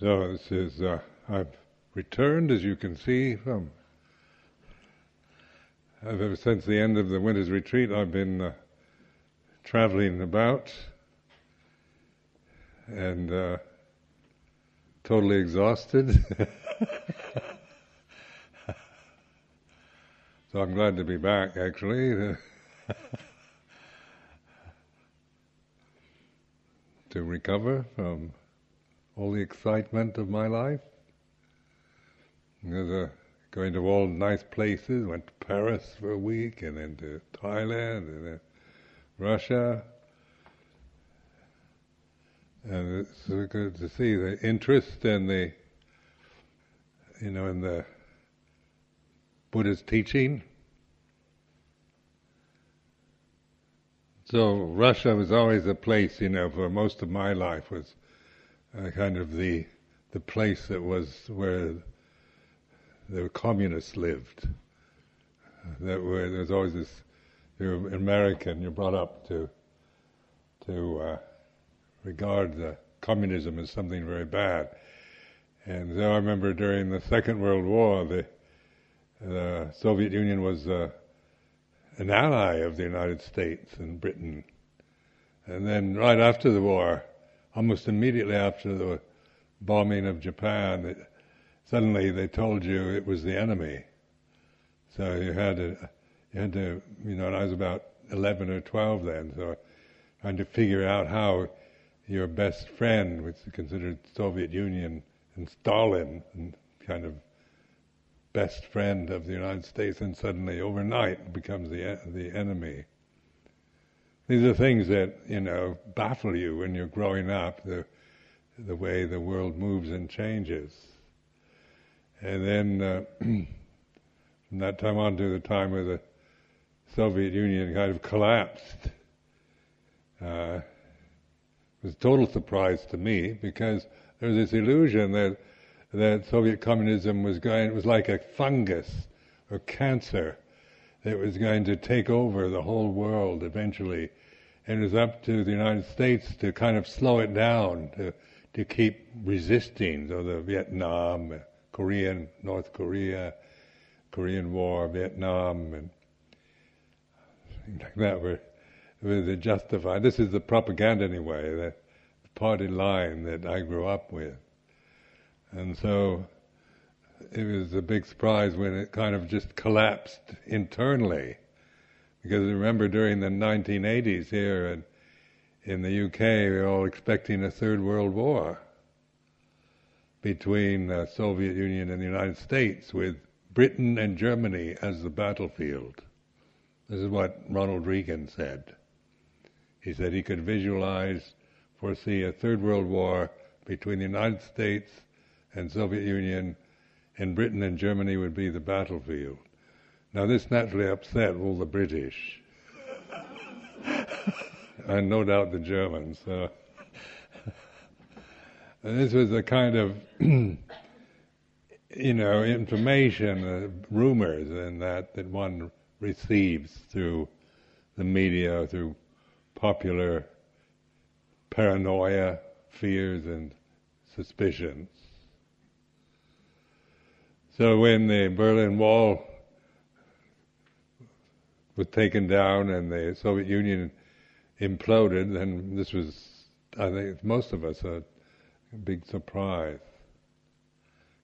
so this is, uh, I've returned, as you can see, from ever since the end of the winter's retreat, I've been uh, traveling about and uh, totally exhausted. So I'm glad to be back, actually, to, recover from all the excitement of my life. Uh, going to all nice places, went to Paris for a week, and then to Thailand, and then Russia. And it's good to see the interest and the, you know, in the Buddha's teaching. So Russia was always a place, you know, for most of my life was uh, kind of the the place that was where the communists lived. That where there was always this. You're American. You're brought up to to uh, regard the communism as something very bad. And so I remember during the Second World War, the Soviet Union was uh, an ally of the United States and Britain. And then right after the war, almost immediately after the bombing of Japan, it, suddenly they told you it was the enemy. So you had to, you had to, you know, and I was about 11 or 12 then, so trying to figure out how your best friend, which is considered Soviet Union and Stalin, and kind of best friend of the United States, and suddenly overnight becomes the the enemy. These are things that you know baffle you when you're growing up. The the way the world moves and changes, and then uh, from that time on to the time where the Soviet Union kind of collapsed. Uh, it was a total surprise to me because there was this illusion that that Soviet communism was going, it was like a fungus or cancer that was going to take over the whole world eventually. And it was up to the United States to kind of slow it down, to, to keep resisting. So the Vietnam, uh, Korean, North Korea, Korean War, Vietnam, and things like that were, were justified. This is the propaganda anyway, the party line that I grew up with. And so it was a big surprise when it kind of just collapsed internally. Because remember during the 1980s here in, in the UK, we were all expecting a third world war between the Soviet Union and the United States with Britain and Germany as the battlefield. This is what Ronald Reagan said. He said he could visualize, foresee a third world war between the United States and Soviet Union, and Britain and Germany would be the battlefield. Now this naturally upset all the British, and no doubt the Germans. This was a kind of, you know, information, uh, rumors, and that that one receives through the media, through popular paranoia, fears, and suspicions. So when the Berlin Wall was taken down and the Soviet Union imploded, then this was, I think, most of us a big surprise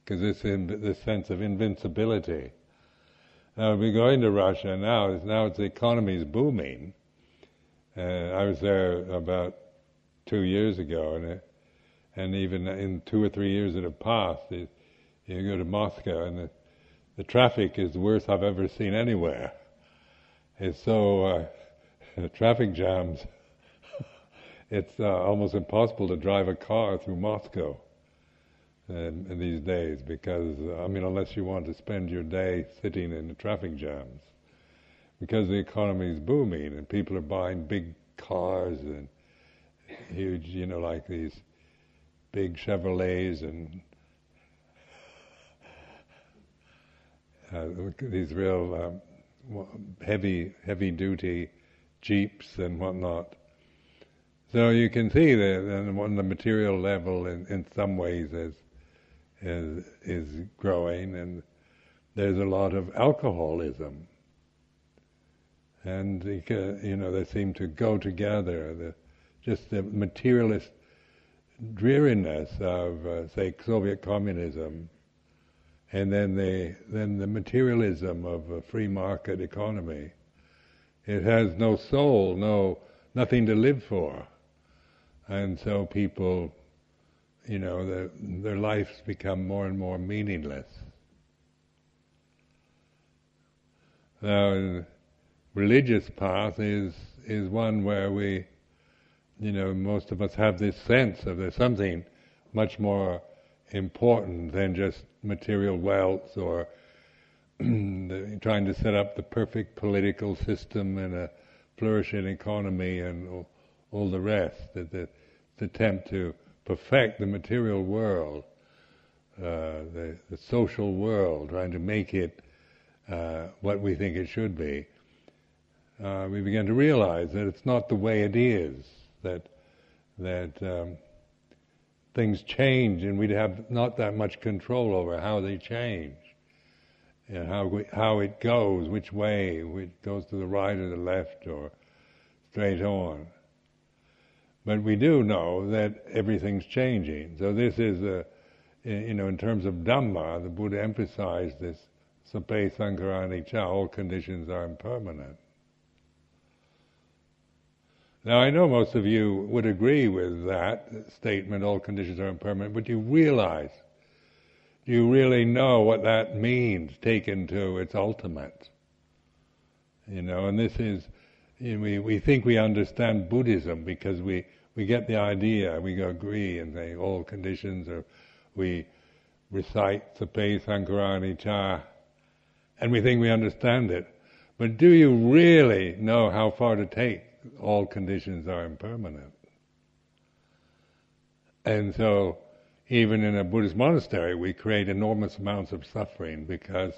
because this this sense of invincibility. Now we're going to Russia now. Now the economy is booming. Uh, I was there about two years ago, and it, and even in two or three years that have passed, it, you go to Moscow and the, the traffic is the worst I've ever seen anywhere. is so uh, traffic jams. it's uh, almost impossible to drive a car through Moscow in, in these days because I mean, unless you want to spend your day sitting in the traffic jams, because the economy is booming and people are buying big cars and huge, you know, like these big Chevrolets and uh, these real um, heavy, heavy duty jeeps and whatnot. So you can see that on the material level, in, in some ways, is, is is growing, and there's a lot of alcoholism, and you know they seem to go together. The, just the materialist dreariness of, uh, say, Soviet communism, and then the then the materialism of a free market economy. It has no soul, no nothing to live for, and so people, you know, their their lives become more and more meaningless. Now, religious path is is one where we you know, most of us have this sense of there's something much more important than just material wealth or trying to set up the perfect political system and a flourishing economy and all, all the rest. That the, the, attempt to perfect the material world, uh, the, the, social world, trying to make it uh, what we think it should be. Uh, we begin to realize that it's not the way it is that that um, things change and we'd have not that much control over how they change and how we, how it goes, which way it goes to the right or the left or straight on. But we do know that everything's changing. So this is a, you know, in terms of Dhamma, the Buddha emphasized this, Sabbe Sankhara Anicca, all conditions are impermanent. Now, I know most of you would agree with that statement, all conditions are impermanent, but do you realize, do you really know what that means taken to its ultimate? You know, and this is, you know, we, we think we understand Buddhism because we, we get the idea, we agree and say all conditions are, we recite the Sabbe Sankhara Cha, and we think we understand it. But do you really know how far to take all conditions are impermanent. And so, even in a Buddhist monastery, we create enormous amounts of suffering because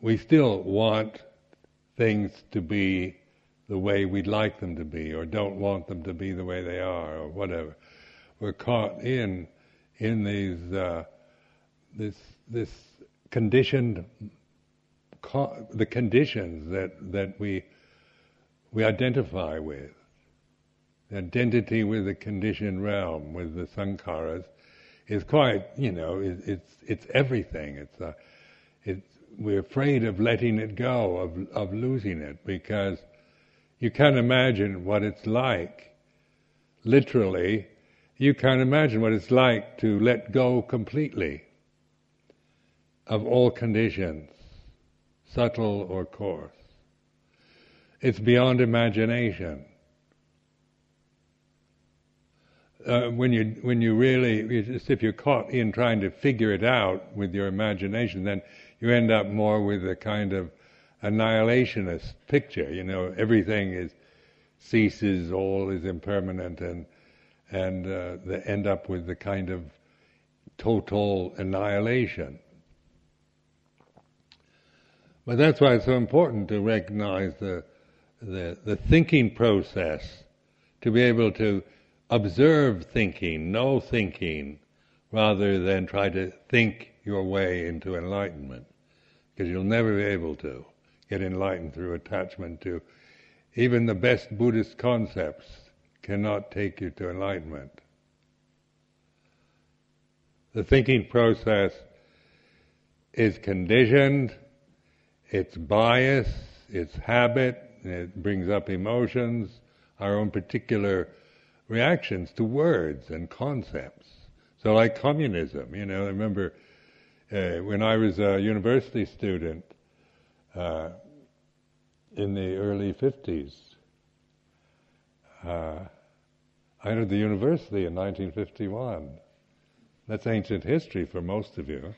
we still want things to be the way we'd like them to be, or don't want them to be the way they are, or whatever. We're caught in in these uh, this this conditioned the conditions that that we we identify with. The identity with the conditioned realm, with the sankharas, is quite, you know, it, it's it's everything. It's uh, it's we're afraid of letting it go, of of losing it, because you can't imagine what it's like. Literally, you can't imagine what it's like to let go completely of all conditions, subtle or coarse. It's beyond imagination. Uh, when you when you really just if you're caught in trying to figure it out with your imagination, then you end up more with a kind of annihilationist picture. You know, everything is ceases, all is impermanent, and and uh, they end up with the kind of total annihilation. But that's why it's so important to recognize the the, the thinking process, to be able to observe thinking, know thinking, rather than try to think your way into enlightenment. Because you'll never be able to get enlightened through attachment to even the best Buddhist concepts cannot take you to enlightenment. The thinking process is conditioned, it's bias, it's habit, it brings up emotions, our own particular reactions to words and concepts. So, like communism, you know, I remember uh, when I was a university student, uh, in the early 50s. Uh, I entered the university in 1951. That's ancient history for most of you.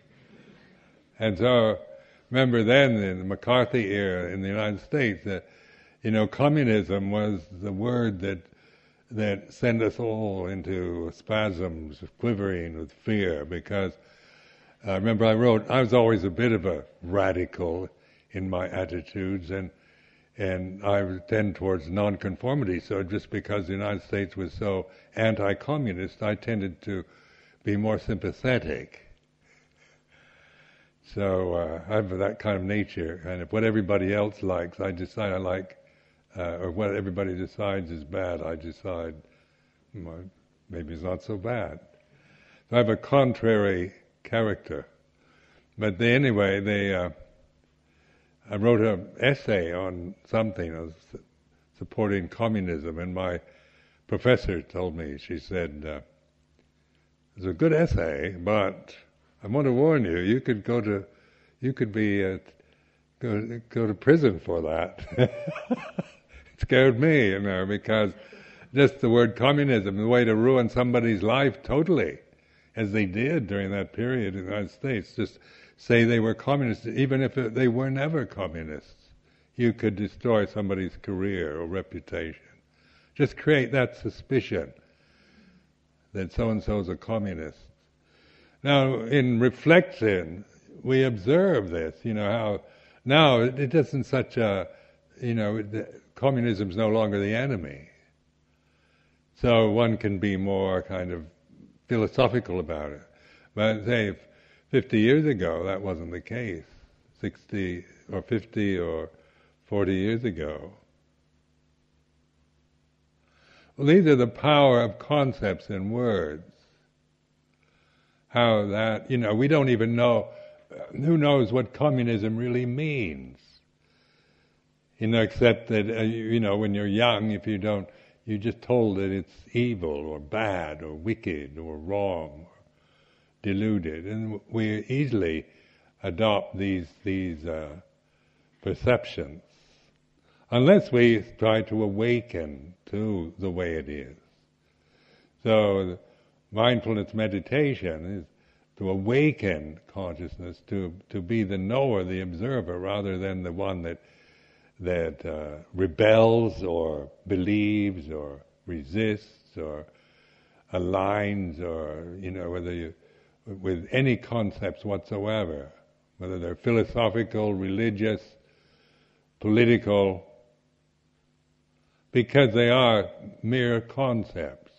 And so, remember then in the McCarthy era in the United States that, you know, communism was the word that that sent us all into spasms, quivering with fear, because I uh, remember I wrote, I was always a bit of a radical in my attitudes, and and I tend towards nonconformity. So just because the United States was so anti-communist, I tended to be more sympathetic. So uh, I have that kind of nature, and if what everybody else likes, I decide I like, uh, or what everybody decides is bad, I decide well, maybe it's not so bad. So I have a contrary character. But they, anyway, they. Uh, I wrote an essay on something, supporting communism, and my professor told me, she said, uh, it's a good essay, but I want to warn you, you could go to, you could be, uh, go, go to prison for that. scared me, you know, because just the word communism, the way to ruin somebody's life totally, as they did during that period in the United States, just say they were communists, even if they were never communists. You could destroy somebody's career or reputation. Just create that suspicion that so and so is a communist. Now, in reflection, we observe this. You know how now it isn't such a, you know, communism is no longer the enemy. So one can be more kind of philosophical about it. But say 50 years ago, that wasn't the case. 60 or 50 or 40 years ago. Well, these are the power of concepts and words. How that, you know, we don't even know, who knows what communism really means. You know, except that, uh, you know, when you're young, if you don't, you're just told that it's evil or bad or wicked or wrong or deluded, and we easily adopt these these uh, perceptions unless we try to awaken to the way it is. So, mindfulness meditation is to awaken consciousness to to be the knower, the observer, rather than the one that that uh, rebels or believes or resists or aligns or you know whether you with any concepts whatsoever, whether they're philosophical, religious, political, because they are mere concepts.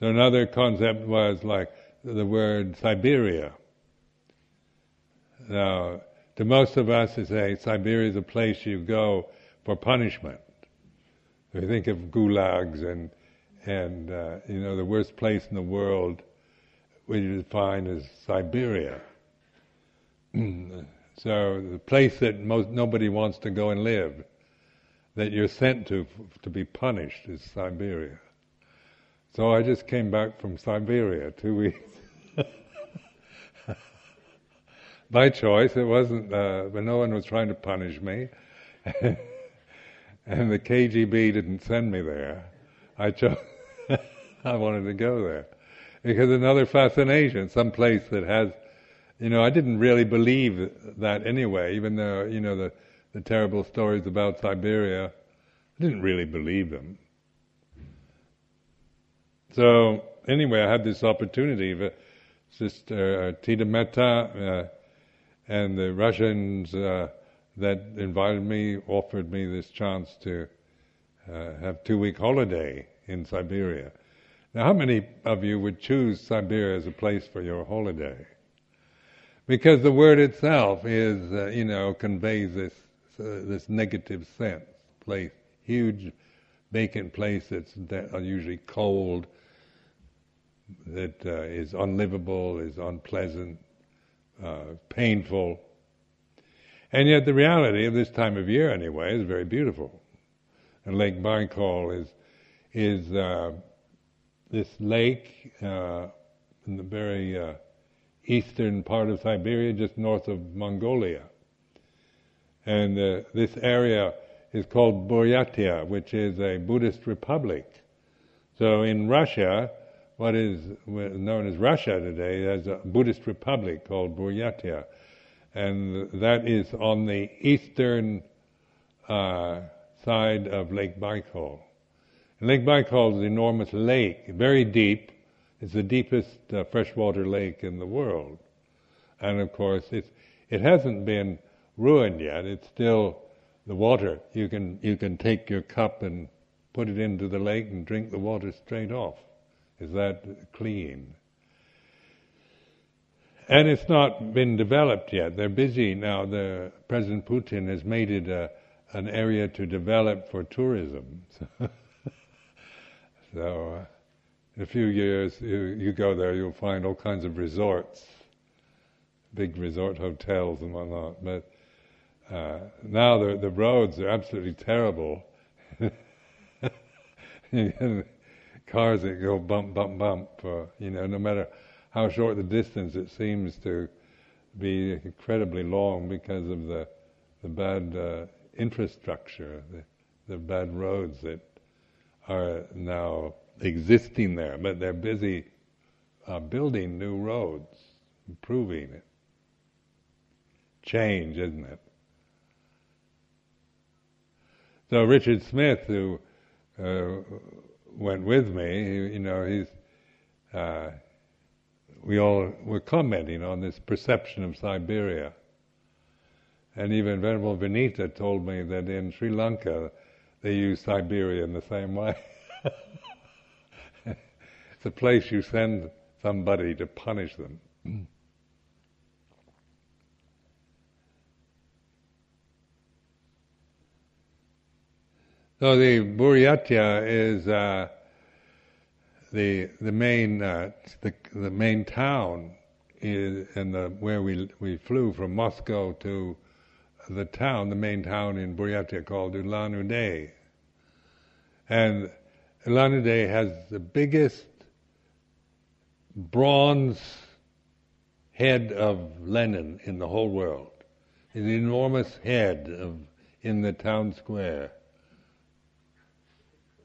So another concept was like the word Siberia. Now, to most of us, they say Siberia is a place you go for punishment. We think of gulags and and uh, you know the worst place in the world we define as Siberia. so the place that most nobody wants to go and live, that you're sent to to be punished, is Siberia. So I just came back from Siberia two weeks. By choice, it wasn't, uh, but no one was trying to punish me. and the KGB didn't send me there. I chose. I wanted to go there because another fascination, some place that has, you know, I didn't really believe that anyway, even though you know the the terrible stories about Siberia, I didn't really believe them. So anyway, I had this opportunity. Sister uh, Tita Metta uh, and the Russians uh, that invited me offered me this chance to uh, have two week holiday in Siberia. Now, how many of you would choose Siberia as a place for your holiday? Because the word itself is, uh, you know, conveys this uh, this negative sense. Place, huge, vacant place that's usually cold, that uh, is unlivable, is unpleasant, uh, painful. And yet, the reality of this time of year, anyway, is very beautiful. And Lake Baikal is is uh, this lake uh, in the very uh, eastern part of Siberia, just north of Mongolia. And uh, this area is called Buryatia, which is a Buddhist republic. So in Russia, what is known as Russia today, there's a Buddhist republic called Buryatia. And that is on the eastern uh, side of Lake Baikal. And Lake Baikal is an enormous lake, very deep. It's the deepest uh, freshwater lake in the world. And of course, it's, it hasn't been ruined yet. It's still the water. You can, you can take your cup and put it into the lake and drink the water straight off. Is that clean? And it's not been developed yet. They're busy now. The President Putin has made it a, an area to develop for tourism. so, uh, in a few years, you, you go there, you'll find all kinds of resorts, big resort hotels and whatnot. But uh, now the the roads are absolutely terrible. Cars that go bump, bump, bump. Uh, you know, no matter how short the distance, it seems to be incredibly long because of the the bad uh, infrastructure, the, the bad roads that are now existing there, but they're busy uh, building new roads, improving it. Change, isn't it? So Richard Smith, who uh, went with me, you know, he's uh, we all were commenting on this perception of Siberia. And even Venerable Vinita told me that in Sri Lanka they use Siberia in the same way. it's a place you send somebody to punish them. So the Buryatia is uh, the the main uh, the the main town is in the where we we flew from Moscow to the town, the main town in Buryatia called Ulan-Ude. And Ulan-Ude has the biggest bronze head of Lenin in the whole world. An enormous head of in the town square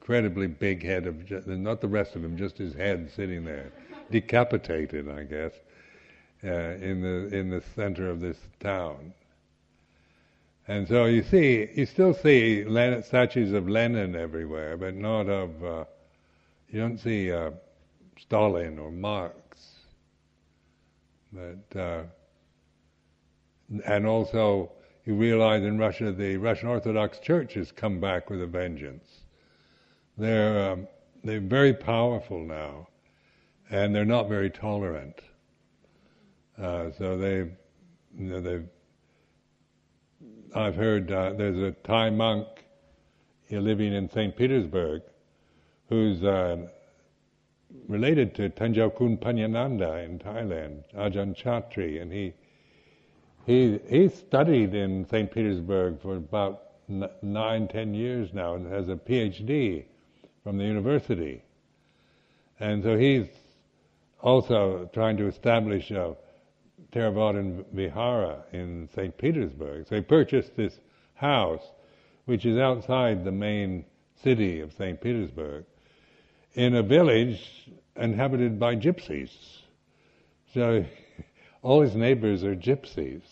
incredibly big head of not the rest of him, just his head sitting there, decapitated, I guess, uh, in the in the center of this town. And so you see, you still see Lenin, statues of Lenin everywhere, but not of. Uh, you don't see uh, Stalin or Marx. But uh, and also you realize in Russia the Russian Orthodox Church has come back with a vengeance. They're um, they're very powerful now, and they're not very tolerant. Uh, so they, you know, they. I've heard uh, there's a Thai monk living in St. Petersburg, who's uh, related to Tanjau Panyananda in Thailand, Ajahn Chatri, and he he he studied in St. Petersburg for about nine, ten years now, and has a PhD from the university. And so he's also trying to establish a Theravada Vihara in St. Petersburg. So he purchased this house, which is outside the main city of St. Petersburg, in a village inhabited by gypsies. So all his neighbors are gypsies.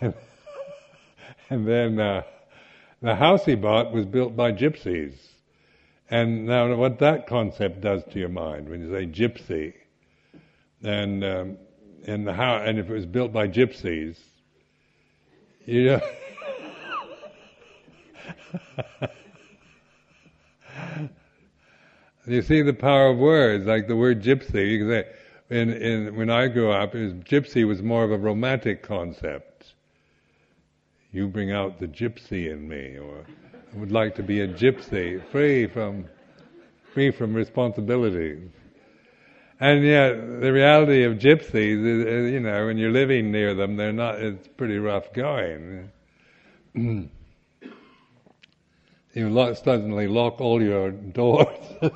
And, and then uh, the house he bought was built by gypsies. And now, what that concept does to your mind when you say gypsy, and um, and how, and if it was built by gypsies, you know. you see the power of words, like the word gypsy. You can say, in, in, when I grew up, was, gypsy was more of a romantic concept. You bring out the gypsy in me, or would like to be a gypsy, free from free from responsibilities. And yet, the reality of gypsies is, you know, when you're living near them, they're not. It's pretty rough going. you lock, suddenly lock all your doors.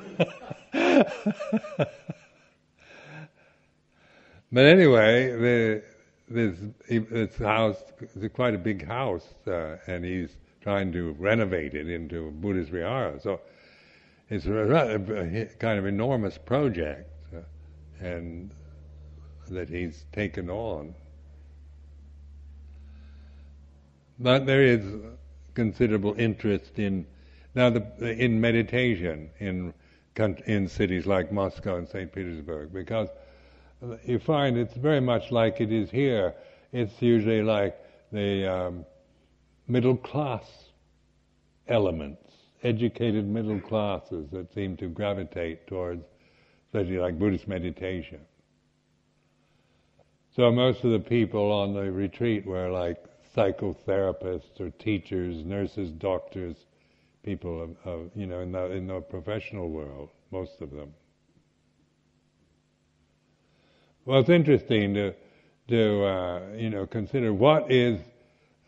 But anyway, the, this, this house is quite a big house, uh, and he's trying to renovate it into Buddhist vihara. So it's a, a, kind of enormous project, uh, and that he's taken on. But there is considerable interest in now the, in meditation in in cities like Moscow and St. Petersburg because you find it's very much like it is here. It's usually like the um, middle class elements, educated middle classes that seem to gravitate towards, especially like Buddhist meditation. So most of the people on the retreat were like psychotherapists or teachers, nurses, doctors, people of, of you know in the in the professional world, most of them. Well, it's interesting to to uh, you know consider what is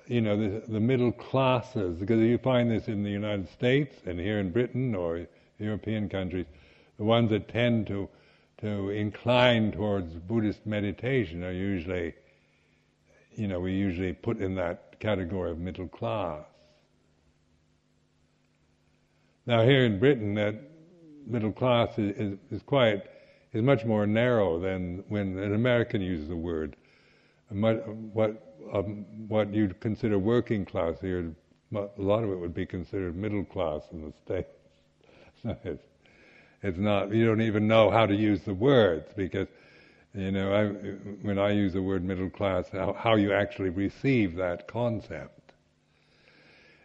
you know the, the middle classes because you find this in the United States and here in Britain or European countries, the ones that tend to to incline towards Buddhist meditation are usually you know we usually put in that category of middle class. Now here in Britain, that middle class is, is, is quite is much more narrow than when an American uses the word. What um, what you'd consider working class here, a lot of it would be considered middle class in the states. it's, it's not. You don't even know how to use the words because you know I, when I use the word middle class, how, how you actually receive that concept.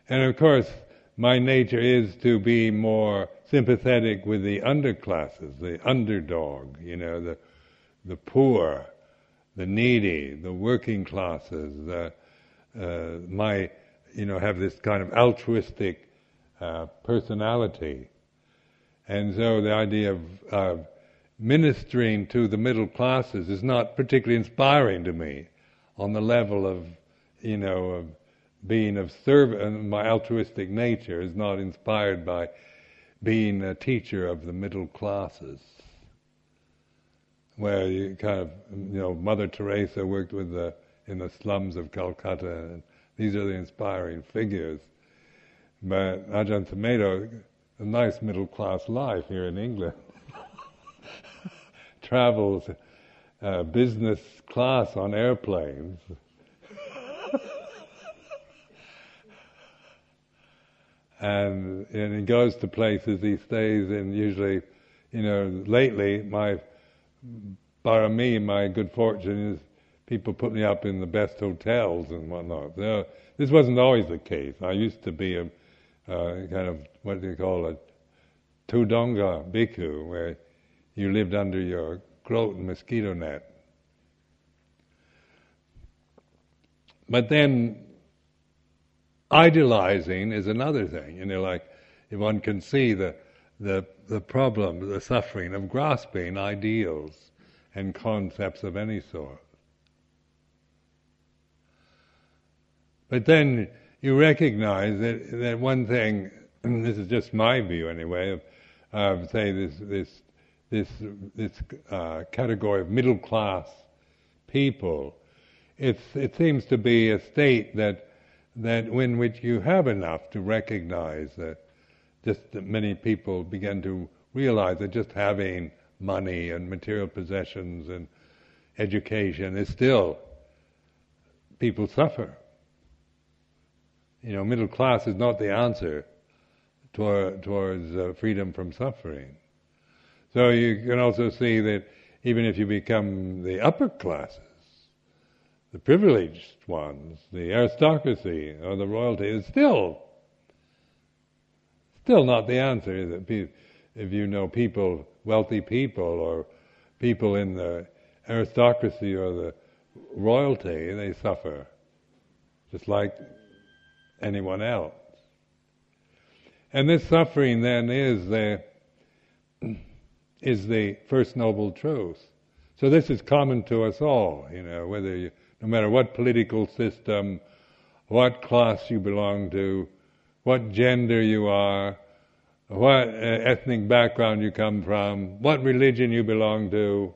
And of course, my nature is to be more sympathetic with the underclasses, the underdog, you know, the the poor, the needy, the working classes. The, uh, my, you know, have this kind of altruistic uh, personality, and so the idea of, of ministering to the middle classes is not particularly inspiring to me, on the level of, you know, of being of service. My altruistic nature is not inspired by being a teacher of the middle classes, where you kind of, you know, Mother Teresa worked with the in the slums of Calcutta, and these are the inspiring figures. But Ajahn Sumedho, a nice middle class life here in England, travels uh, business class on airplanes. and and he goes to places. He stays in usually, you know, lately my me, my good fortune is people put me up in the best hotels and whatnot. So this wasn't always the case. I used to be a uh, kind of what do you call it, tudonga bhikkhu, where you lived under your and mosquito net. But then Idealizing is another thing, you know, like if one can see the, the, the problem, the suffering of grasping ideals and concepts of any sort. But then you recognize that, that one thing, this is just my view anyway, of, of say this, this, this, this uh, category of middle class people, it's, it seems to be a state that that in which you have enough to recognize that just that many people begin to realize that just having money and material possessions and education is still people suffer. You know, middle class is not the answer toward, towards uh, freedom from suffering. So you can also see that even if you become the upper classes, the privileged ones, the aristocracy or the royalty, is still still not the answer. It? If you know people, wealthy people, or people in the aristocracy or the royalty, they suffer just like anyone else. And this suffering then is the is the first noble truth. So this is common to us all, you know, whether you no matter what political system, what class you belong to, what gender you are, what uh, ethnic background you come from, what religion you belong to.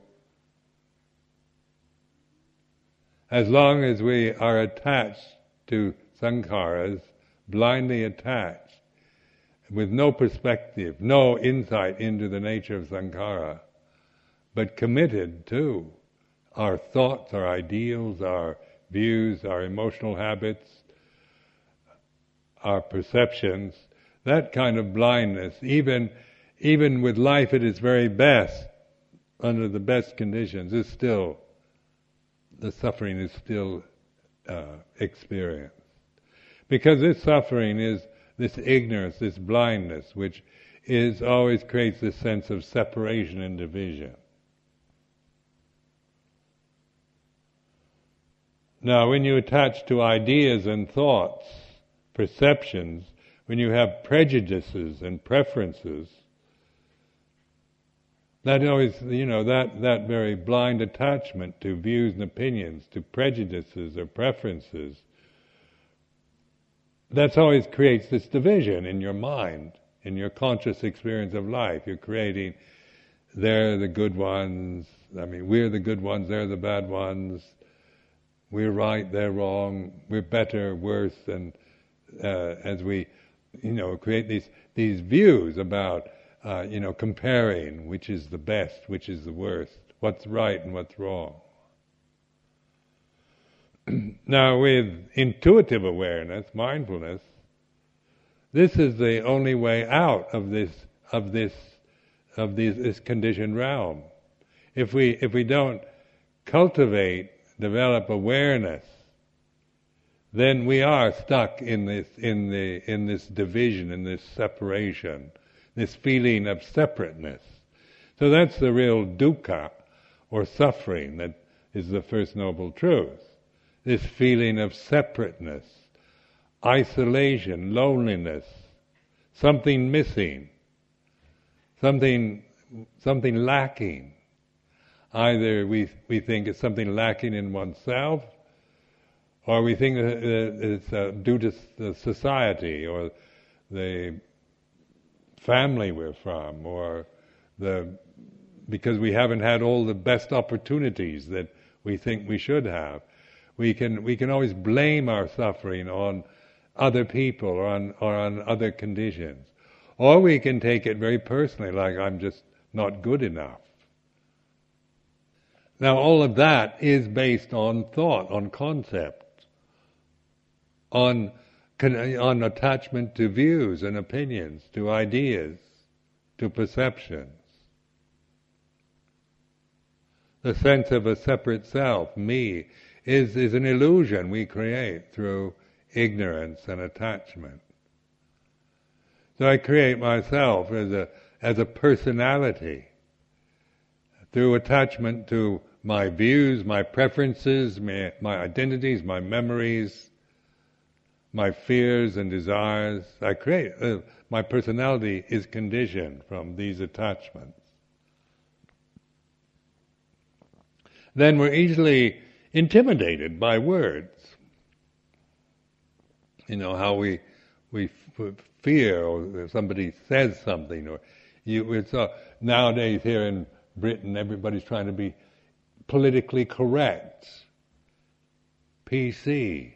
As long as we are attached to sankharas, blindly attached, with no perspective, no insight into the nature of sankhara, but committed to our thoughts, our ideals, our views, our emotional habits, our perceptions, that kind of blindness, even even with life at its very best, under the best conditions, is still the suffering is still uh, experienced. Because this suffering is this ignorance, this blindness, which is always creates this sense of separation and division. Now, when you attach to ideas and thoughts, perceptions, when you have prejudices and preferences, that always, you know, that, that very blind attachment to views and opinions, to prejudices or preferences, that's always creates this division in your mind, in your conscious experience of life. You're creating, they're the good ones, I mean, we're the good ones, they're the bad ones, we're right, they're wrong, we're better, worse, and uh, as we, you know, create these, these views about uh, you know, comparing which is the best, which is the worst, what's right and what's wrong. now, with intuitive awareness, mindfulness, this is the only way out of this of this of this, this conditioned realm. If we if we don't cultivate, develop awareness, then we are stuck in this in the in this division, in this separation this feeling of separateness. So that's the real dukkha, or suffering, that is the First Noble Truth. This feeling of separateness, isolation, loneliness, something missing, something, something lacking. Either we, we think it's something lacking in oneself, or we think that it's uh, due to the society or the family we're from, or the because we haven't had all the best opportunities that we think we should have. We can we can always blame our suffering on other people or on or on other conditions. Or we can take it very personally, like I'm just not good enough. Now all of that is based on thought, on concept, on on attachment to views and opinions, to ideas, to perceptions. The sense of a separate self, me, is, is an illusion we create through ignorance and attachment. So I create myself as a, as a personality through attachment to my views, my preferences, my, my identities, my memories, my fears and desires. I create, uh, my personality is conditioned from these attachments. Then we're easily intimidated by words. You know, how we, we f- fear or somebody says something or you, it's, uh, nowadays here in Britain everybody's trying to be politically correct. PC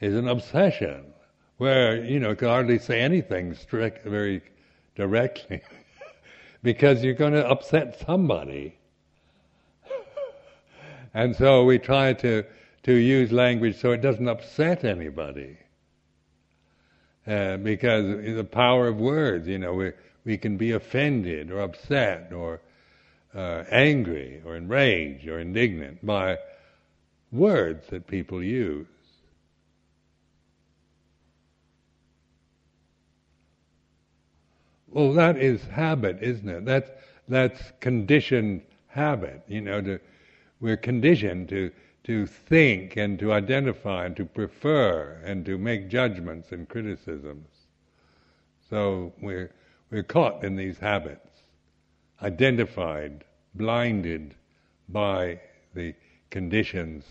is an obsession where, you know, can hardly say anything strict, very directly because you're going to upset somebody. and so we try to, to use language so it doesn't upset anybody. Uh, because the power of words, you know, we, we can be offended or upset or uh, angry or enraged or indignant by words that people use. Well, that is habit, isn't it? That's that's conditioned habit. You know, to, we're conditioned to to think and to identify and to prefer and to make judgments and criticisms. So we're we're caught in these habits, identified, blinded by the conditions,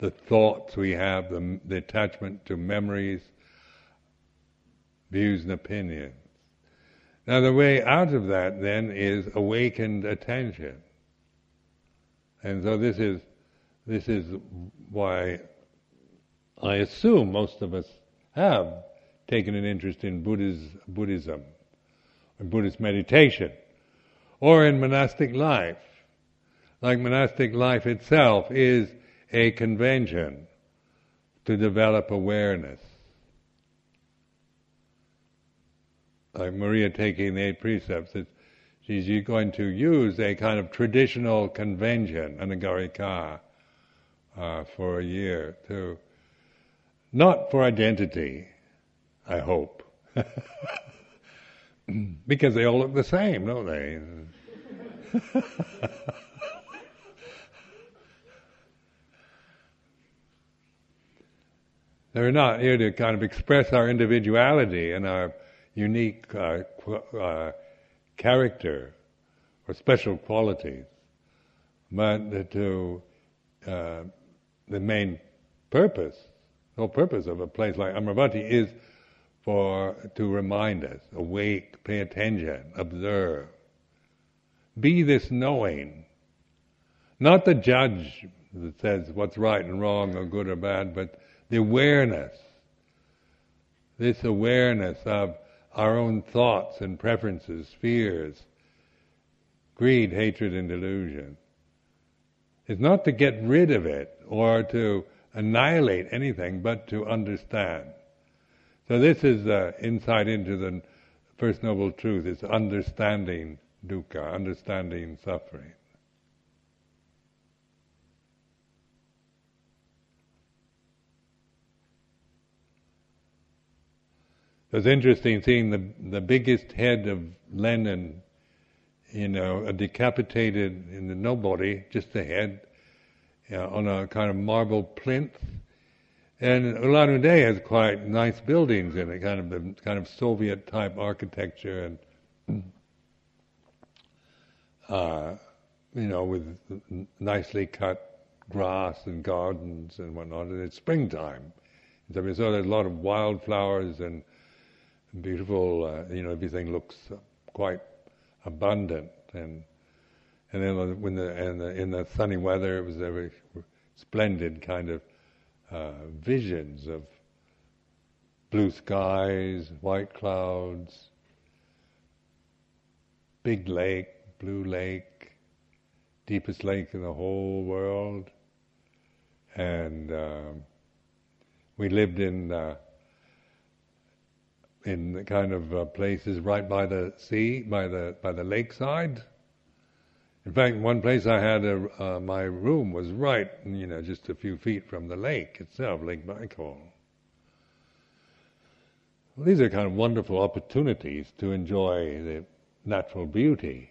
the thoughts we have, the, the attachment to memories, views and opinions. Now the way out of that then is awakened attention. And so this is this is why I assume most of us have taken an interest in Buddhism, or Buddhist meditation, or in monastic life. Like monastic life itself is a convention to develop awareness. Like Maria taking the eight precepts, she's going to use a kind of traditional convention, anagarika, uh, for a year to, not for identity, I hope. because they all look the same, don't they? They're not here to kind of express our individuality and our unique uh, uh, character or special qualities, but to uh, the main purpose, the whole purpose of a place like Amaravati is for to remind us, awake, pay attention, observe. Be this knowing, not the judge that says what's right and wrong or good or bad, but the awareness, this awareness of our own thoughts and preferences, fears, greed, hatred, and delusion. It's not to get rid of it or to annihilate anything, but to understand. So this is the insight into the First Noble Truth, is understanding dukkha, understanding suffering. It was interesting seeing the the biggest head of Lenin, you know, a decapitated in the nobody, just the head, you know, on a kind of marble plinth. And Ulan-Ude has quite nice buildings in it, kind of the kind of Soviet type architecture and uh, you know, with nicely cut grass and gardens and whatnot. And it's springtime. So there's a lot of wildflowers and beautiful. Uh, you know, everything looks quite abundant, and and then when the and the, in the sunny weather, it was a splendid kind of uh, visions of blue skies, white clouds, big lake, blue lake, deepest lake in the whole world, and um, we lived in. Uh, in the kind of uh, places right by the sea, by the by the lakeside. In fact, one place I had a, uh, my room was right, you know, just a few feet from the lake itself, Lake Baikal. Well, these are kind of wonderful opportunities to enjoy the natural beauty.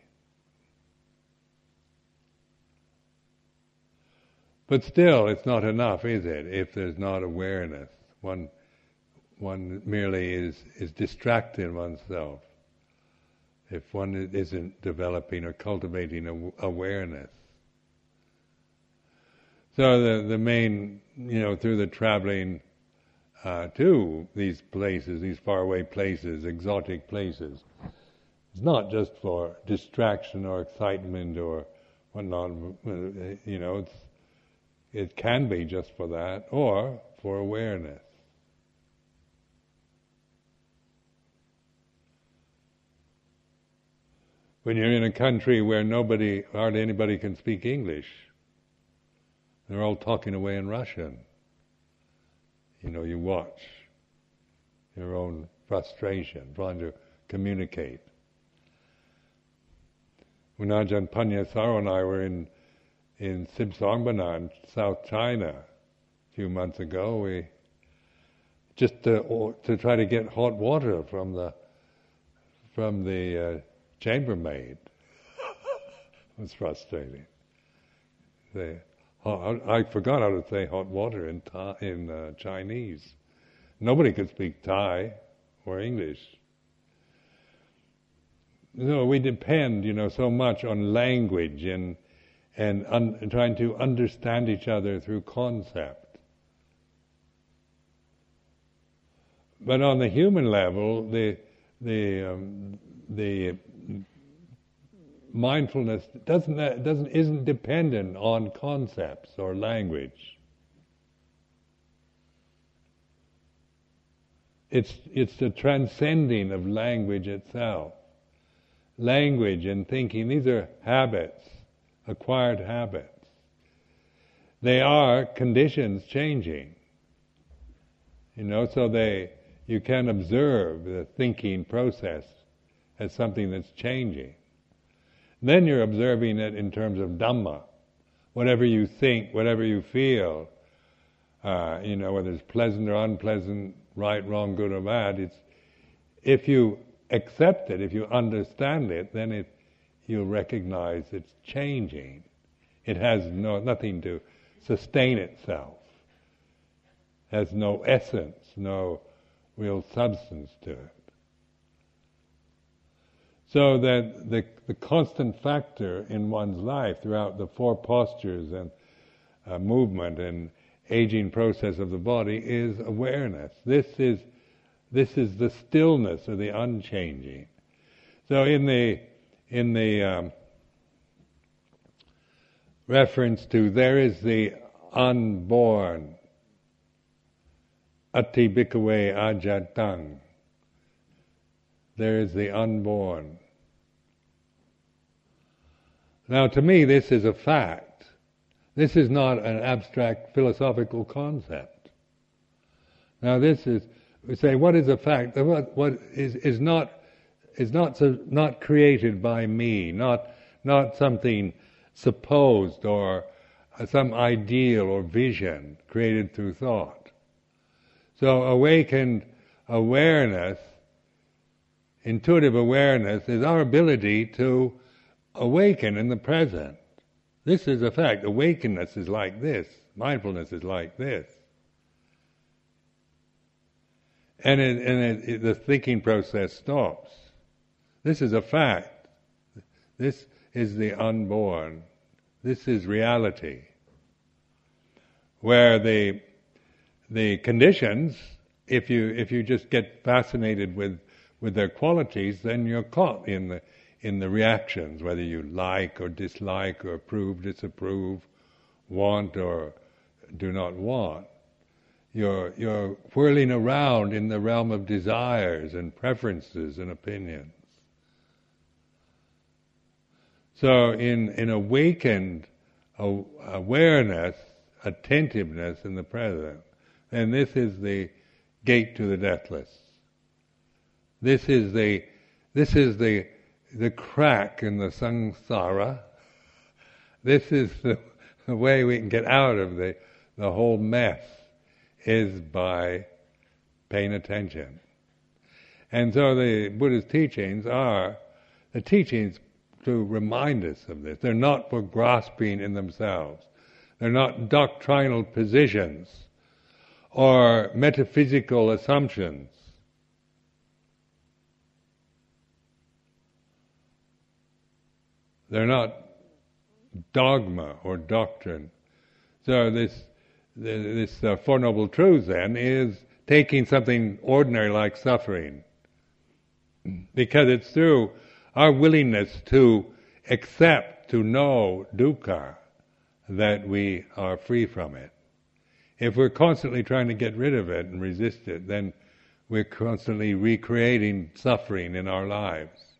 But still, it's not enough, is it, if there's not awareness? One one merely is, is distracting oneself if one isn't developing or cultivating awareness. So the the main, you know, through the traveling uh, to these places, these faraway places, exotic places, it's not just for distraction or excitement or whatnot. You know, it can be just for that or for awareness. When you're in a country where nobody, hardly anybody can speak English. They're all talking away in Russian. You know, you watch your own frustration, trying to communicate. When Ajahn Panyasaro and I were in in Sibsongbana in South China a few months ago, we just to, to try to get hot water from the from the uh, chambermaid. it was frustrating. I forgot how to say hot water in Thai, in uh, Chinese. Nobody could speak Thai or English. So we depend, you know, so much on language and and un, trying to understand each other through concept. But on the human level, the the um, the mindfulness doesn't, doesn't, isn't dependent on concepts or language. It's, it's the transcending of language itself. Language and thinking, these are habits, acquired habits. They are conditions changing. You know, so they, you can observe the thinking process as something that's changing. Then you're observing it in terms of Dhamma. Whatever you think, whatever you feel, uh, you know, whether it's pleasant or unpleasant, right, wrong, good or bad, it's, if you accept it, if you understand it, then it, you recognize it's changing. It has no, nothing to sustain itself. it Has no essence, no real substance to it. So that the, the constant factor in one's life throughout the four postures and uh, movement and aging process of the body is awareness. This is this is the stillness of the unchanging. So in the in the um, reference to there is the unborn ati bhikkhave ajatang. There is the unborn. Now to me this is a fact. This is not an abstract philosophical concept. Now this is, we say, what is a fact? What, what is, is not, is not, so, not created by me, not, not something supposed or uh, some ideal or vision created through thought. So awakened awareness, intuitive awareness, is our ability to awaken in the present. This is a fact. Awakeness is like this. Mindfulness is like this. And, it, and it, it, the thinking process stops. This is a fact. This is the unborn. This is reality. Where the the conditions, if you if you just get fascinated with with their qualities, then you're caught in the in the reactions, whether you like or dislike or approve, disapprove, want or do not want. You're, you're whirling around in the realm of desires and preferences and opinions. So in, in awakened awareness, attentiveness in the present, and this is the gate to the deathless. This is the, this is the the crack in the samsara. This is the, the way we can get out of the, the whole mess is by paying attention. And so the Buddha's teachings are the teachings to remind us of this. They're not for grasping in themselves. They're not doctrinal positions or metaphysical assumptions. They're not dogma or doctrine. So this this uh, Four Noble Truths then is taking something ordinary like suffering, because it's through our willingness to accept, to know dukkha, that we are free from it. If we're constantly trying to get rid of it and resist it, then we're constantly recreating suffering in our lives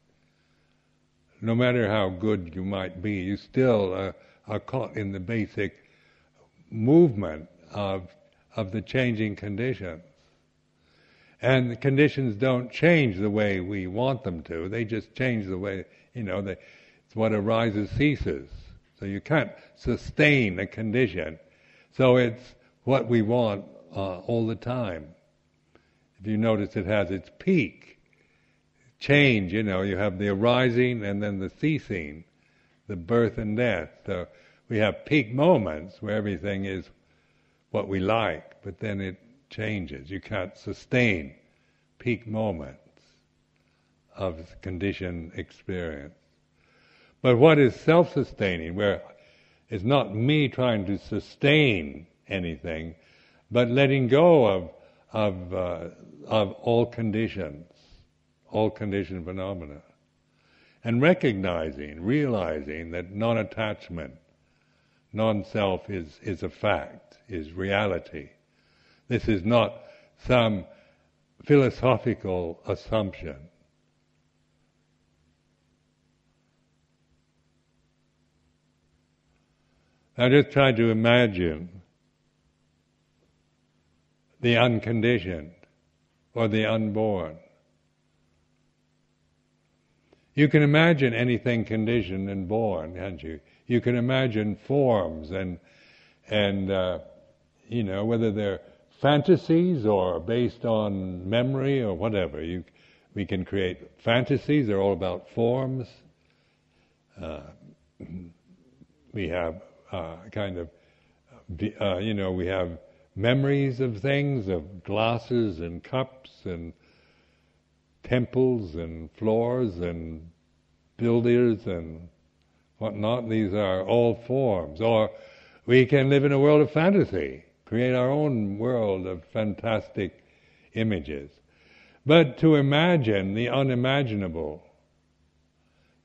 no matter how good you might be, you still uh, are caught in the basic movement of of the changing conditions. And the conditions don't change the way we want them to. They just change the way, you know, they, it's what arises ceases. So you can't sustain a condition. So it's what we want uh, all the time. If you notice, it has its peak change, you know, you have the arising and then the ceasing, the birth and death. So we have peak moments where everything is what we like, but then it changes. You can't sustain peak moments of conditioned experience. But what is self-sustaining, where it's not me trying to sustain anything, but letting go of of uh, of all conditions all conditioned phenomena. and recognizing, realizing that non-attachment, non-self is, is a fact, is reality. This is not some philosophical assumption. Now just try to imagine the unconditioned or the unborn. You can imagine anything conditioned and born, can't you? You can imagine forms and and uh, you know whether they're fantasies or based on memory or whatever. You, we can create fantasies. They're all about forms. Uh, we have uh, kind of, uh, you know, we have memories of things, of glasses and cups and temples and floors and builders and whatnot. These are all forms. Or we can live in a world of fantasy, create our own world of fantastic images. But to imagine the unimaginable.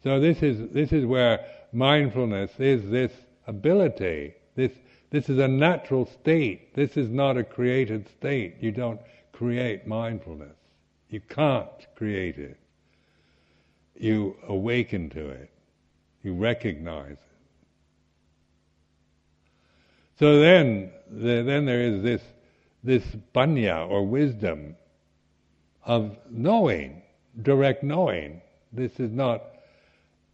So this is this is where mindfulness is this ability. This this is a natural state. This is not a created state. You don't create mindfulness. You can't create it. You awaken to it. You recognize it. So then, the, then there is this this panya or wisdom of knowing, direct knowing. This is not,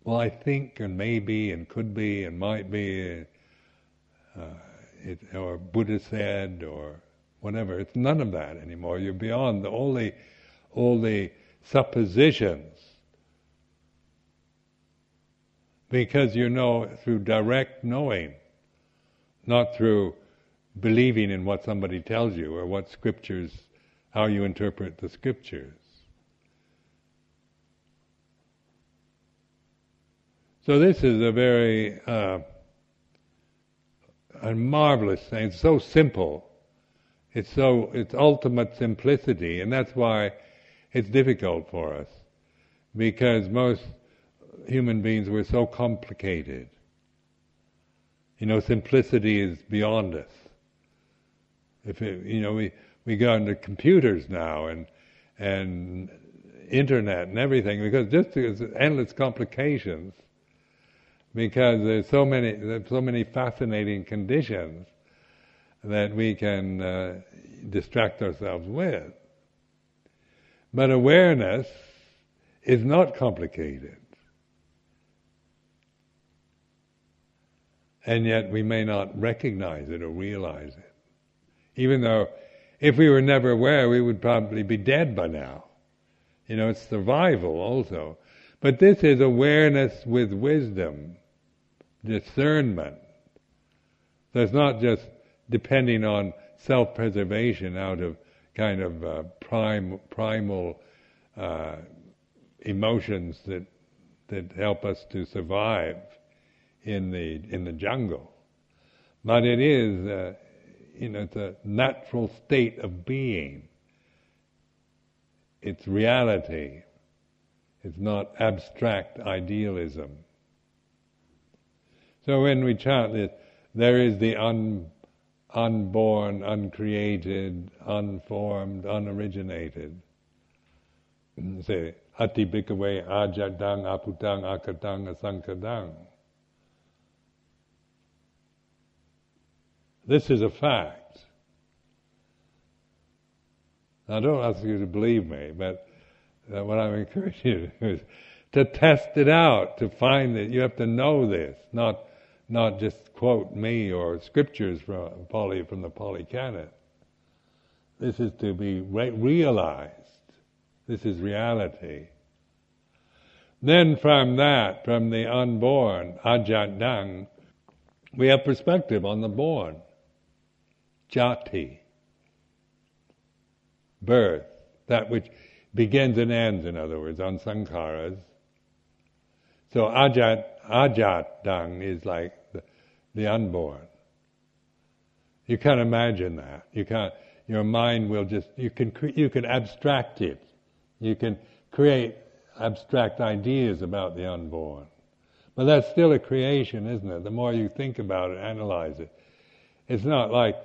well, I think and maybe and could be and might be, uh, it, or Buddha said or whatever. It's none of that anymore. You're beyond the, the all the suppositions because you know through direct knowing, not through believing in what somebody tells you or what scriptures, how you interpret the scriptures. So this is a very uh, a marvelous thing. It's so simple. It's so it's ultimate simplicity, and that's why it's difficult for us because most human beings were so complicated. You know, simplicity is beyond us. If it, you know, we we go into computers now and and internet and everything because just there's endless complications because there's so many there's so many fascinating conditions that we can uh, distract ourselves with. But awareness is not complicated. And yet we may not recognize it or realize it. Even though if we were never aware, we would probably be dead by now. You know, it's survival also. But this is awareness with wisdom, discernment. It's not just depending on self-preservation out of kind of uh, prime, primal uh, emotions that that help us to survive in the in the jungle. But it is, uh, you know, it's a natural state of being. It's reality. It's not abstract idealism. So when we chant this, there is the un, unborn, uncreated, unformed, unoriginated. Say, ati bhikkhave ajatang aputang akatang asankadang. This is a fact. Now, don't ask you to believe me, but uh, what I'm encouraging you to do is to test it out, to find that you have to know this, not not just quote me or scriptures from Pali from the Pali Canon. This is to be re- realized. This is reality. Then from that, from the unborn, ajat dang, we have perspective on the born. Jati. Birth. That which begins and ends, in other words, on sankharas. So ajat, ajat dang is like the unborn. You can't imagine that. You can't. Your mind will just. You can. You can abstract it. You can create abstract ideas about the unborn. But that's still a creation, isn't it? The more you think about it, analyze it. It's not like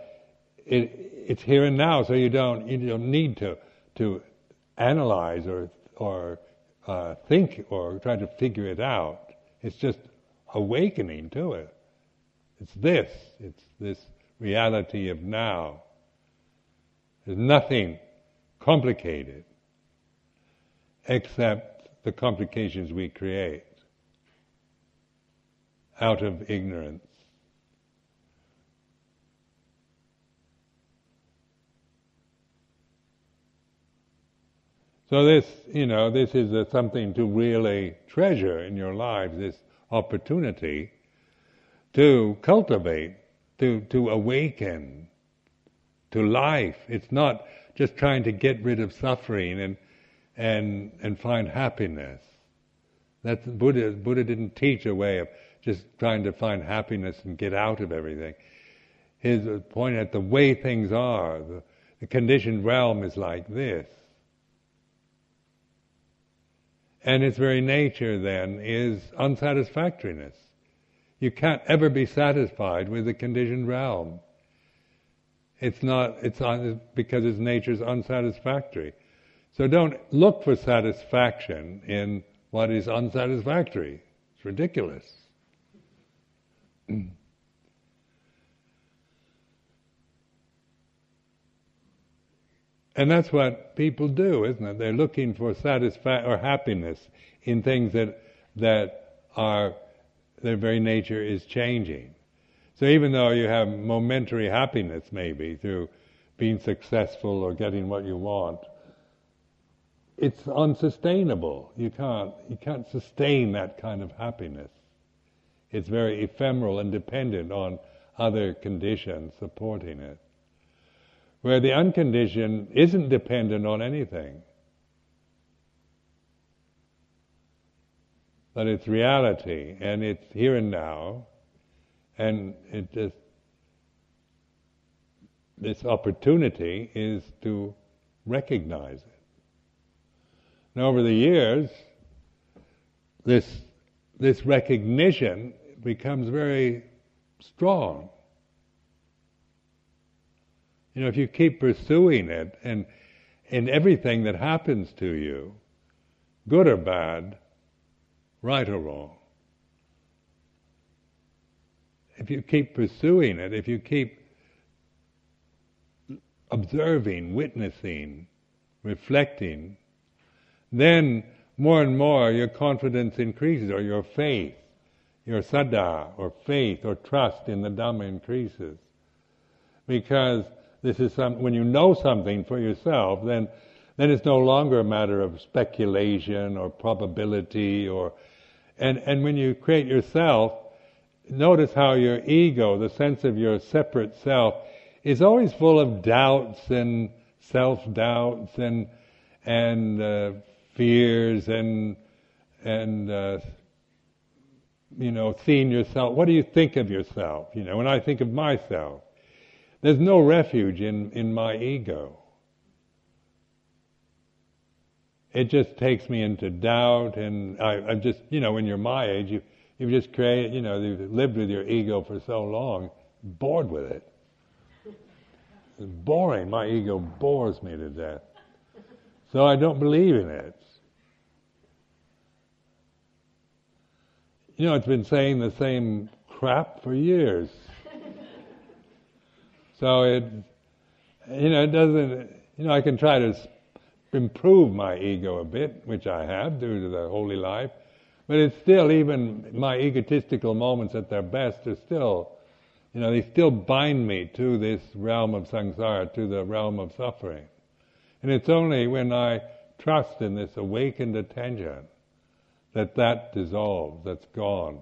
it, it's here and now, so you don't you don't need to to analyze or or uh, think or try to figure it out. It's just awakening to it. It's this. It's this reality of now. There's nothing complicated except the complications we create out of ignorance. So this, you know, this is a, something to really treasure in your lives, this opportunity to cultivate, to, to awaken to life. It's not just trying to get rid of suffering and, and, and find happiness. That's Buddha, Buddha didn't teach a way of just trying to find happiness and get out of everything. His point at the way things are, the, the conditioned realm is like this. And its very nature then is unsatisfactoriness. You can't ever be satisfied with the conditioned realm. It's not, it's un, because its nature is unsatisfactory. So don't look for satisfaction in what is unsatisfactory. It's ridiculous. and that's what people do, isn't it? They're looking for satisfaction or happiness in things that that are their very nature is changing. So even though you have momentary happiness maybe through being successful or getting what you want, it's unsustainable. You can't you can't sustain that kind of happiness. It's very ephemeral and dependent on other conditions supporting it. Where the unconditioned isn't dependent on anything. But it's reality and it's here and now and it just this opportunity is to recognize it. Now over the years, this this recognition becomes very strong. You know, if you keep pursuing it and in everything that happens to you, good or bad, right or wrong, if you keep pursuing it, if you keep observing, witnessing, reflecting, then more and more your confidence increases or your faith, your saddha or faith or trust in the Dhamma increases. Because this is some, when you know something for yourself, then, then it's no longer a matter of speculation or probability or, and, and when you create yourself, notice how your ego, the sense of your separate self, is always full of doubts and self-doubts and, and, uh, fears and and uh, you know seeing yourself. What do you think of yourself? You know, when I think of myself, there's no refuge in in my ego. It just takes me into doubt, and I, I'm just you know when you're my age, you you've just created you know you've lived with your ego for so long, bored with it. It's boring. My ego bores me to death. So I don't believe in it. You know, it's been saying the same crap for years. so it, you know, it doesn't, you know, I can try to improve my ego a bit, which I have due to the holy life, but it's still, even my egotistical moments at their best are still, you know, they still bind me to this realm of samsara, to the realm of suffering. And it's only when I trust in this awakened attention that that dissolves, that's gone.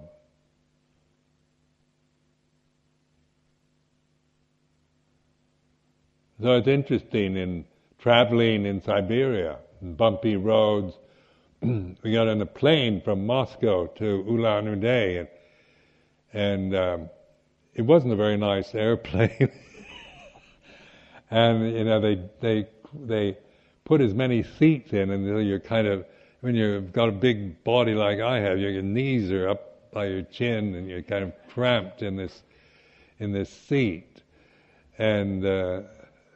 So it's interesting in traveling in Siberia, bumpy roads. we got on a plane from Moscow to Ulan Ude, and, and um, it wasn't a very nice airplane. and you know they they they put as many seats in until you're kind of when you've got a big body like I have, your knees are up by your chin, and you're kind of cramped in this in this seat, and uh,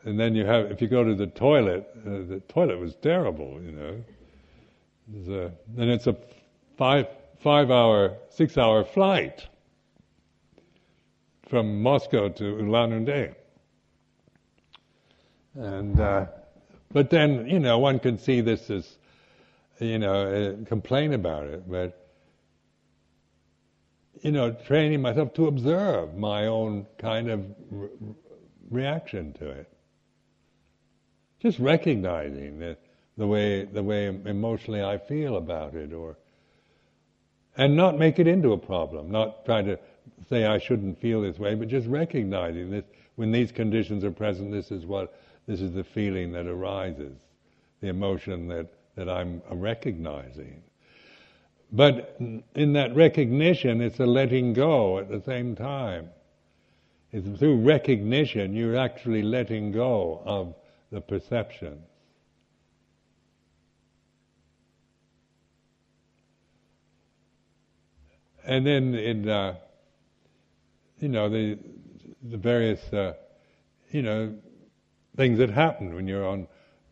and then you have if you go to the toilet, uh, the toilet was terrible, you know. And it's a five five hour six hour flight from Moscow to Ulan-Ude. And uh, but then you know one can see this as you know uh, complain about it, but you know training myself to observe my own kind of re- reaction to it, just recognizing that the way the way emotionally I feel about it, or and not make it into a problem, not try to say I shouldn't feel this way, but just recognizing that when these conditions are present, this is what this is the feeling that arises, the emotion that, that I'm recognizing. But in that recognition, it's a letting go at the same time. It's through recognition you're actually letting go of the perceptions. And then in uh, you know, the, the various, uh, you know, things that happen when you're on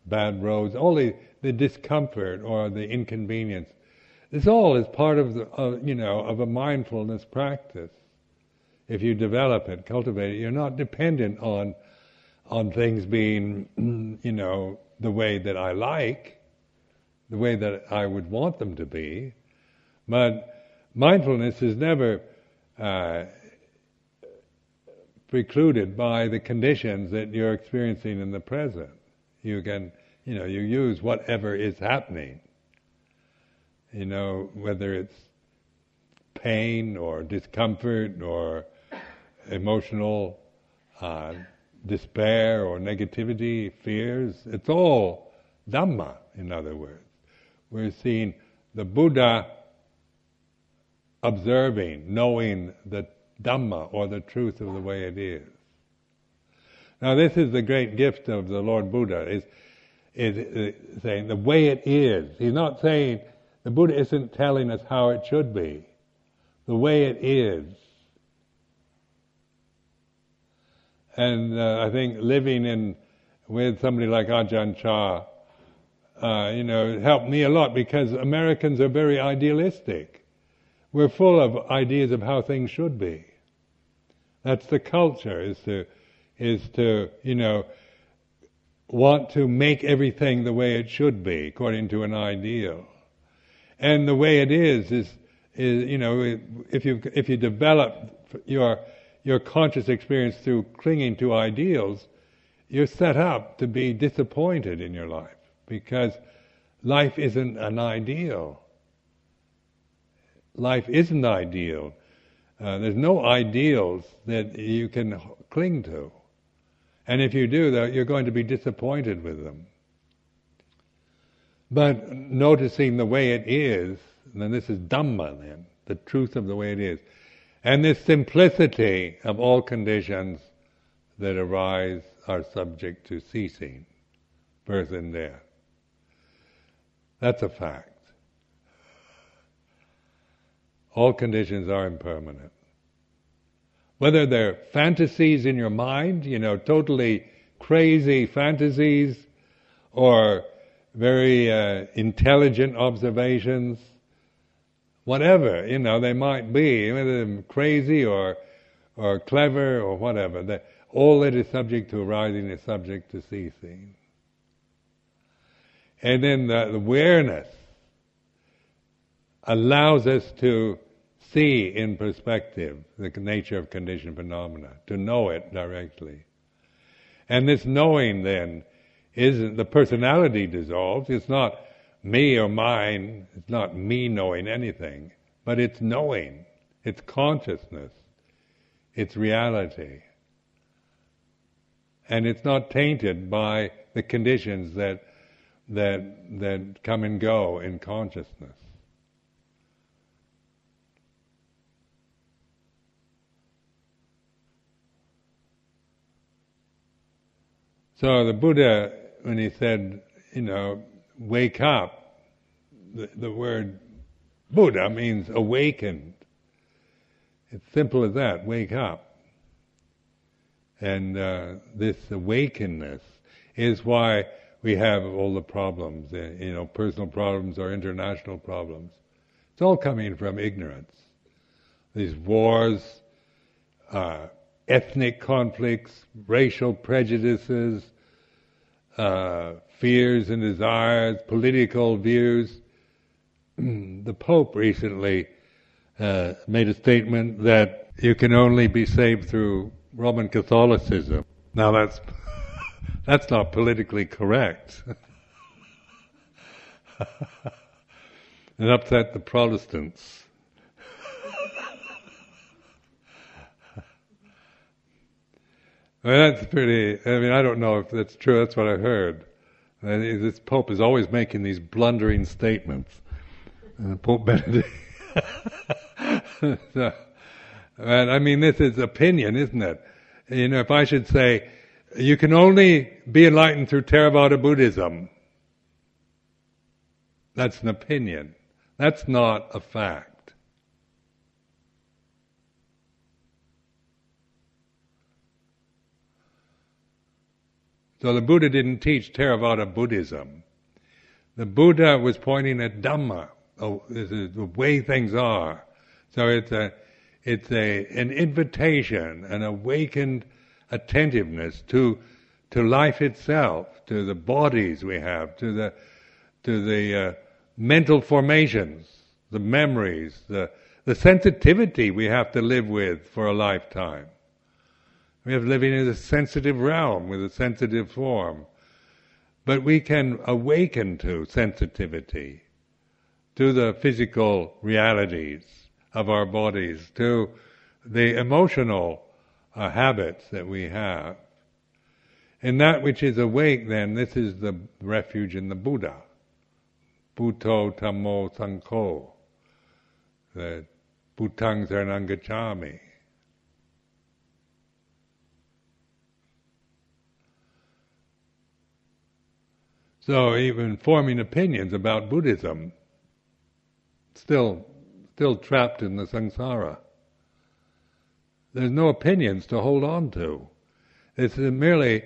bad roads, all the, the discomfort or the inconvenience. This all is part of the, you know, of a mindfulness practice. If you develop it, cultivate it, you're not dependent on, on things being, you know, the way that I like, the way that I would want them to be. But mindfulness is never uh, precluded by the conditions that you're experiencing in the present. You can, you know, you use whatever is happening. You know, whether it's pain or discomfort or emotional uh, despair or negativity, fears, it's all Dhamma, in other words. We're seeing the Buddha observing, knowing the Dhamma, or the truth of the way it is. Now, this is the great gift of the Lord Buddha, is, is, is saying the way it is. He's not saying, the Buddha isn't telling us how it should be. The way it is. And uh, I think living in with somebody like Ajahn Chah, uh, you know, helped me a lot because Americans are very idealistic. We're full of ideas of how things should be. That's the culture, is to, is to, you know, want to make everything the way it should be, according to an ideal. And the way it is, is, is you know, if you, if you develop your, your conscious experience through clinging to ideals, you're set up to be disappointed in your life because life isn't an ideal. Life isn't ideal. Uh, there's no ideals that you can cling to. And if you do, you're going to be disappointed with them. But noticing the way it is, then this is Dhamma then, the truth of the way it is. And this simplicity of all conditions that arise are subject to ceasing, birth and death. That's a fact. All conditions are impermanent. Whether they're fantasies in your mind, you know, totally crazy fantasies, or very uh, intelligent observations, whatever, you know, they might be, whether they're crazy or, or clever or whatever, all that is subject to arising is subject to ceasing. And then the awareness allows us to see in perspective the nature of conditioned phenomena, to know it directly. And this knowing then isn't the personality dissolves. It's not me or mine. It's not me knowing anything, but it's knowing. It's consciousness. It's reality. And it's not tainted by the conditions that that that come and go in consciousness. So the Buddha, when he said, you know, wake up, the, the word Buddha means awakened. It's simple as that. Wake up. And uh, this awakenedness is why we have all the problems, uh, you know, personal problems or international problems. It's all coming from ignorance. These wars, uh, ethnic conflicts, racial prejudices, uh, fears and desires, political views. the Pope recently uh, made a statement that you can only be saved through Roman Catholicism. Now that's that's not politically correct. it upset the Protestants. I mean, that's pretty. I mean, I don't know if that's true. That's what I heard. And this Pope is always making these blundering statements. And Pope Benedict. so, and I mean, this is opinion, isn't it? You know, if I should say, you can only be enlightened through Theravada Buddhism, that's an opinion. That's not a fact. So the Buddha didn't teach Theravada Buddhism. The Buddha was pointing at Dhamma, the way things are. So it's a, it's a, an invitation, an awakened attentiveness to, to life itself, to the bodies we have, to the, to the uh, mental formations, the memories, the, the sensitivity we have to live with for a lifetime. We have living in a sensitive realm with a sensitive form. But we can awaken to sensitivity, to the physical realities of our bodies, to the emotional uh, habits that we have. And that which is awake, then, this is the refuge in the Buddha. Buddho Dhammo Sangho. The Buddhang Saranang So even forming opinions about Buddhism, still, still trapped in the samsara. There's no opinions to hold on to. It's merely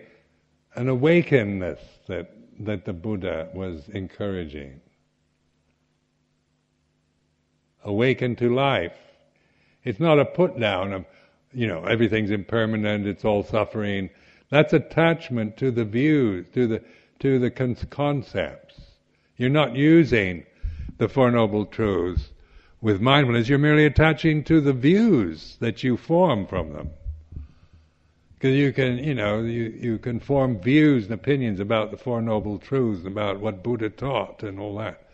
an awakenedness that, that the Buddha was encouraging. Awaken to life. It's not a put down of, you know, everything's impermanent, it's all suffering. That's attachment to the views, to the, to the con- concepts. You're not using the Four Noble Truths with mindfulness, you're merely attaching to the views that you form from them. Because you can, you know, you, you can form views and opinions about the Four Noble Truths, about what Buddha taught and all that.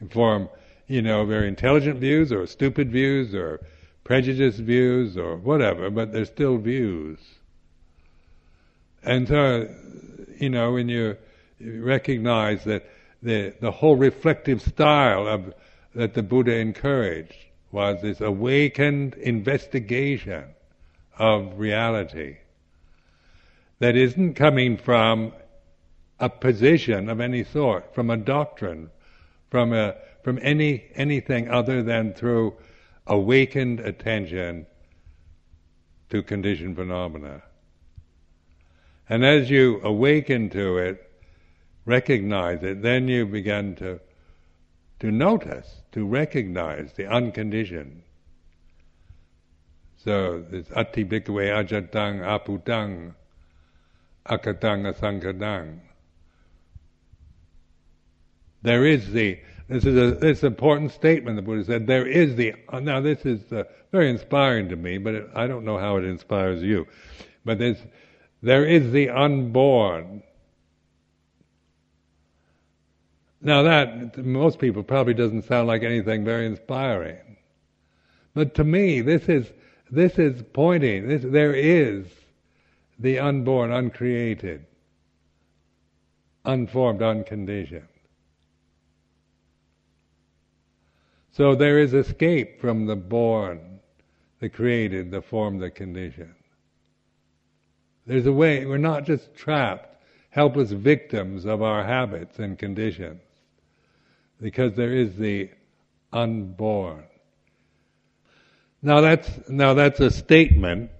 You can form, you know, very intelligent views or stupid views or prejudiced views or whatever, but they're still views. And so, you know, when you recognize that the, the whole reflective style of that the Buddha encouraged was this awakened investigation of reality that isn't coming from a position of any sort, from a doctrine, from a from any anything other than through awakened attention to conditioned phenomena. And as you awaken to it, recognize it, then you begin to to notice, to recognize the unconditioned. So this ati bhikkhave ajatang aputang akatang asankadang. There is the this is a this important statement the Buddha said. There is the now this is uh, very inspiring to me, but it, I don't know how it inspires you. But there's there is the unborn Now that, to most people, probably doesn't sound like anything very inspiring. But to me, this is, this is pointing, this, there is the unborn, uncreated, unformed, unconditioned. So there is escape from the born, the created, the formed, the conditioned. There's a way, we're not just trapped, helpless victims of our habits and conditions. Because there is the unborn. Now that's now that's a statement,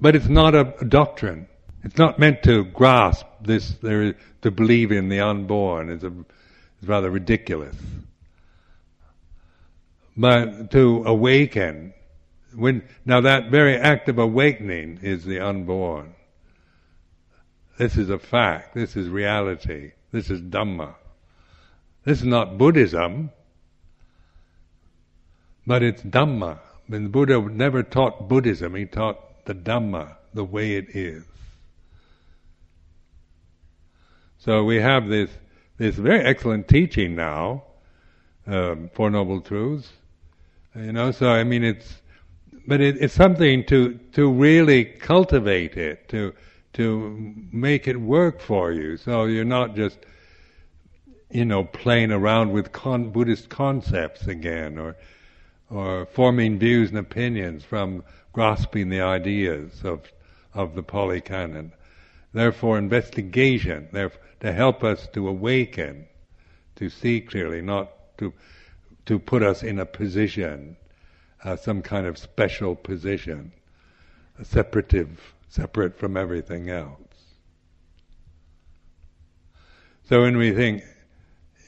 but it's not a, doctrine. It's not meant to grasp this. There, to believe in the unborn is a is rather ridiculous. But to awaken, when now that very act of awakening is the unborn. This is a fact. This is reality. This is Dhamma. This is not Buddhism, but it's Dhamma. And the Buddha never taught Buddhism, he taught the Dhamma, the way it is. So we have this this very excellent teaching now, um, Four Noble Truths. You know, so I mean, it's but it, it's something to to really cultivate it, to to make it work for you. So you're not just you know playing around with con- Buddhist concepts again, or or forming views and opinions from grasping the ideas of of the Pali Canon. Therefore, investigation, therefore, to help us to awaken, to see clearly, not to to put us in a position, uh, some kind of special position, separative, separate from everything else. So when we think,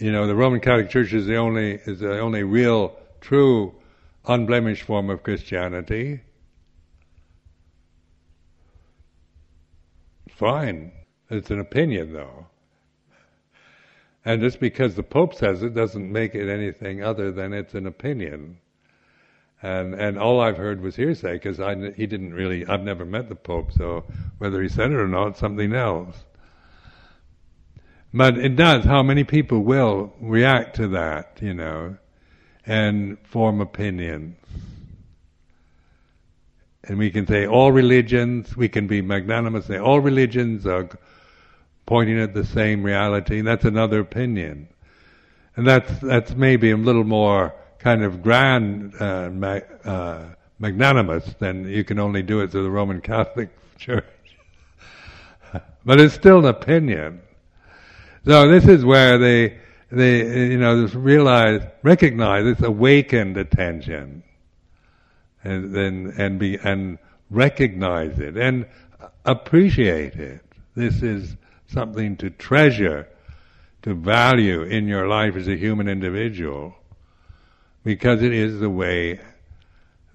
you know, the Roman Catholic Church is the only is the only real, true, unblemished form of Christianity, fine. It's an opinion, though. And just because the Pope says it doesn't make it anything other than it's an opinion. And and all I've heard was hearsay because he didn't really. I've never met the Pope, so whether he said it or not, something else. But it does. How many people will react to that, you know, and form opinions? And we can say all religions. We can be magnanimous. Say all religions are pointing at the same reality. And That's another opinion, and that's that's maybe a little more kind of grand, uh, uh, magnanimous than you can only do it through the Roman Catholic Church. but it's still an opinion. So this is where they they you know this realize recognize this awakened attention, and then and be and recognize it and appreciate it. This is something to treasure, to value in your life as a human individual, because it is the way,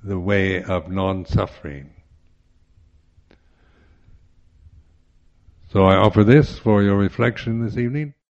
the way of non-suffering. So I offer this for your reflection this evening.